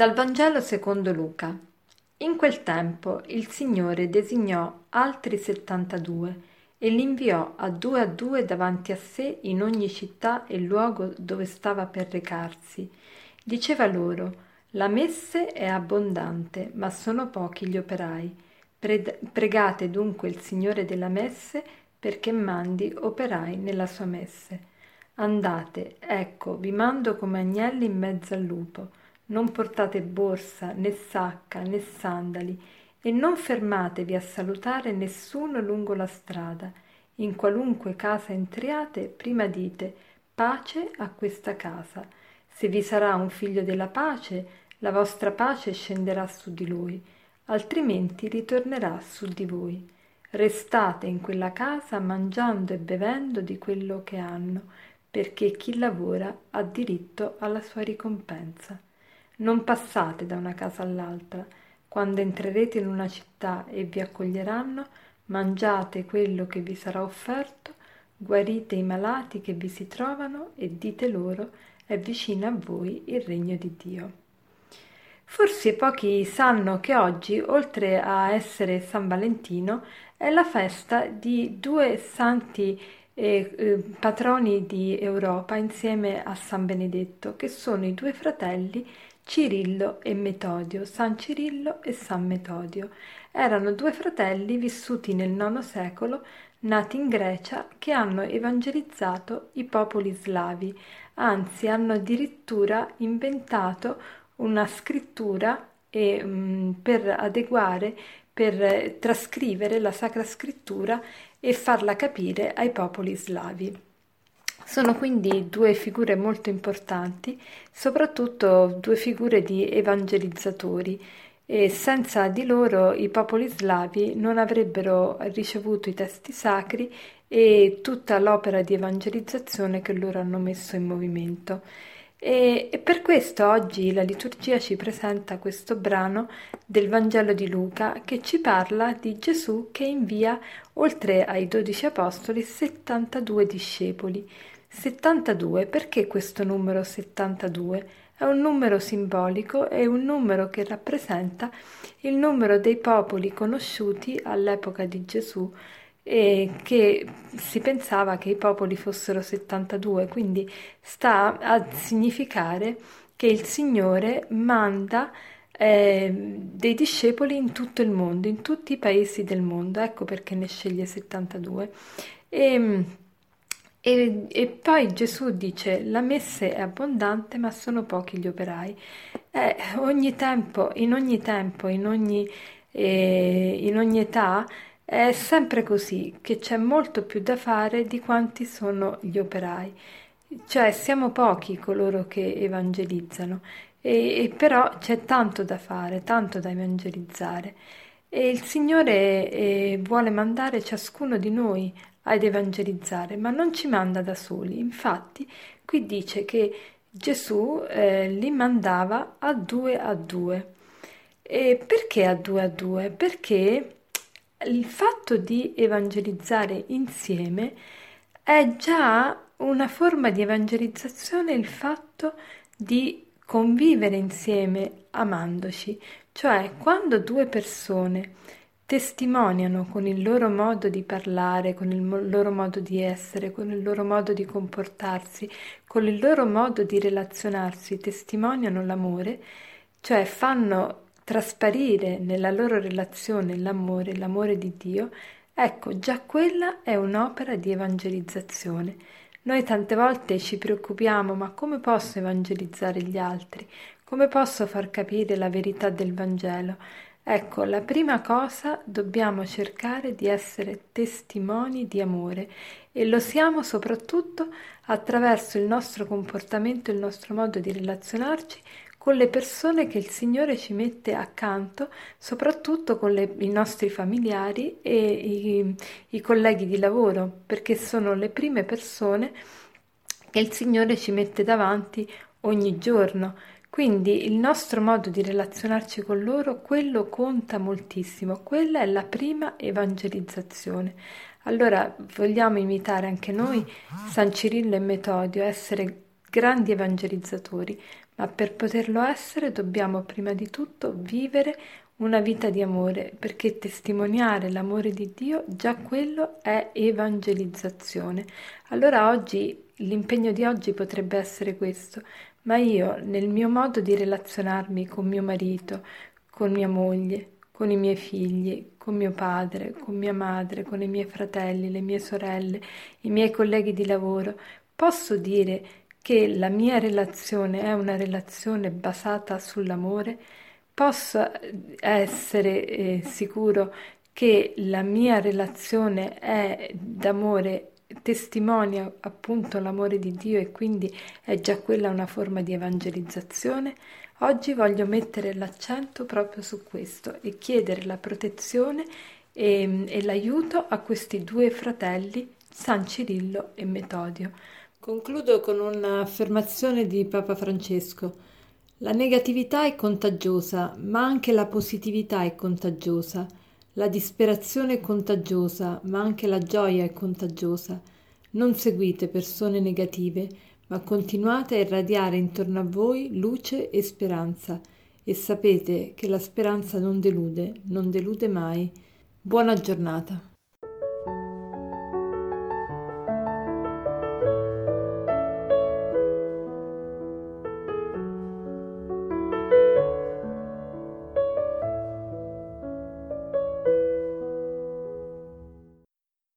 Dal Vangelo secondo Luca. In quel tempo il Signore designò altri settantadue e li inviò a due a due davanti a sé in ogni città e luogo dove stava per recarsi. Diceva loro, la messe è abbondante, ma sono pochi gli operai. pregate dunque il Signore della messe perché mandi operai nella sua messe. Andate, ecco, vi mando come agnelli in mezzo al lupo non portate borsa, né sacca, né sandali, e non fermatevi a salutare nessuno lungo la strada. In qualunque casa entriate, prima dite pace a questa casa. Se vi sarà un figlio della pace, la vostra pace scenderà su di lui, altrimenti ritornerà su di voi. Restate in quella casa mangiando e bevendo di quello che hanno, perché chi lavora ha diritto alla sua ricompensa. Non passate da una casa all'altra. Quando entrerete in una città e vi accoglieranno, mangiate quello che vi sarà offerto, guarite i malati che vi si trovano e dite loro è vicino a voi il regno di Dio. Forse pochi sanno che oggi, oltre a essere San Valentino, è la festa di due santi eh, patroni di Europa insieme a San Benedetto, che sono i due fratelli Cirillo e Metodio, San Cirillo e San Metodio. Erano due fratelli vissuti nel IX secolo, nati in Grecia, che hanno evangelizzato i popoli slavi, anzi hanno addirittura inventato una scrittura e, um, per adeguare, per trascrivere la Sacra Scrittura e farla capire ai popoli slavi. Sono quindi due figure molto importanti, soprattutto due figure di evangelizzatori e senza di loro i popoli slavi non avrebbero ricevuto i testi sacri e tutta l'opera di evangelizzazione che loro hanno messo in movimento. E, e, per questo oggi la liturgia ci presenta questo brano del Vangelo di Luca che ci parla di Gesù che invia, oltre ai dodici apostoli, 72 discepoli. 72, perché questo numero 72? È un numero simbolico, è un numero che rappresenta il numero dei popoli conosciuti all'epoca di Gesù e che si pensava che i popoli fossero 72, quindi sta a significare che il Signore manda eh, dei discepoli in tutto il mondo, in tutti i paesi del mondo, ecco perché ne sceglie 72. E, e, e, poi Gesù dice: La messe è abbondante, ma sono pochi gli operai. Eh, ogni tempo, in ogni tempo, in ogni, eh, in ogni età, è sempre così, che c'è molto più da fare di quanti sono gli operai. Cioè, siamo pochi coloro che evangelizzano, e, e però c'è tanto da fare, tanto da evangelizzare. E il Signore eh, vuole mandare ciascuno di noi ad evangelizzare, ma non ci manda da soli. Infatti, qui dice che Gesù eh, li mandava a due a due. E perché a due a due? Perché il fatto di evangelizzare insieme è già una forma di evangelizzazione il fatto di convivere insieme amandoci, cioè quando due persone testimoniano con il loro modo di parlare, con il loro modo di essere, con il loro modo di comportarsi, con il loro modo di relazionarsi, testimoniano l'amore, cioè fanno trasparire nella loro relazione l'amore, l'amore di Dio, ecco, già quella è un'opera di evangelizzazione. Noi tante volte ci preoccupiamo, ma come posso evangelizzare gli altri? Come posso far capire la verità del Vangelo? Ecco, la prima cosa dobbiamo cercare di essere testimoni di amore e lo siamo soprattutto attraverso il nostro comportamento, il nostro modo di relazionarci con le persone che il Signore ci mette accanto, soprattutto con le, i nostri familiari e i, i colleghi di lavoro, perché sono le prime persone che il Signore ci mette davanti ogni giorno. Quindi il nostro modo di relazionarci con loro, quello conta moltissimo, quella è la prima evangelizzazione. Allora vogliamo imitare anche noi San Cirillo e Metodio, essere grandi evangelizzatori, ma per poterlo essere dobbiamo prima di tutto vivere una vita di amore, perché testimoniare l'amore di Dio, già quello è evangelizzazione. Allora oggi, l'impegno di oggi potrebbe essere questo, ma io nel mio modo di relazionarmi con mio marito, con mia moglie, con i miei figli, con mio padre, con mia madre, con i miei fratelli, le mie sorelle, i miei colleghi di lavoro, posso dire che la mia relazione è una relazione basata sull'amore? Posso essere eh, sicuro che la mia relazione è d'amore testimonia appunto l'amore di Dio e quindi è già quella una forma di evangelizzazione, oggi voglio mettere l'accento proprio su questo e chiedere la protezione e, e l'aiuto a questi due fratelli, San Cirillo e Metodio. Concludo con un'affermazione di Papa Francesco. La negatività è contagiosa, ma anche la positività è contagiosa. La disperazione è contagiosa, ma anche la gioia è contagiosa. Non seguite persone negative, ma continuate a irradiare intorno a voi luce e speranza, e sapete che la speranza non delude, non delude mai. Buona giornata.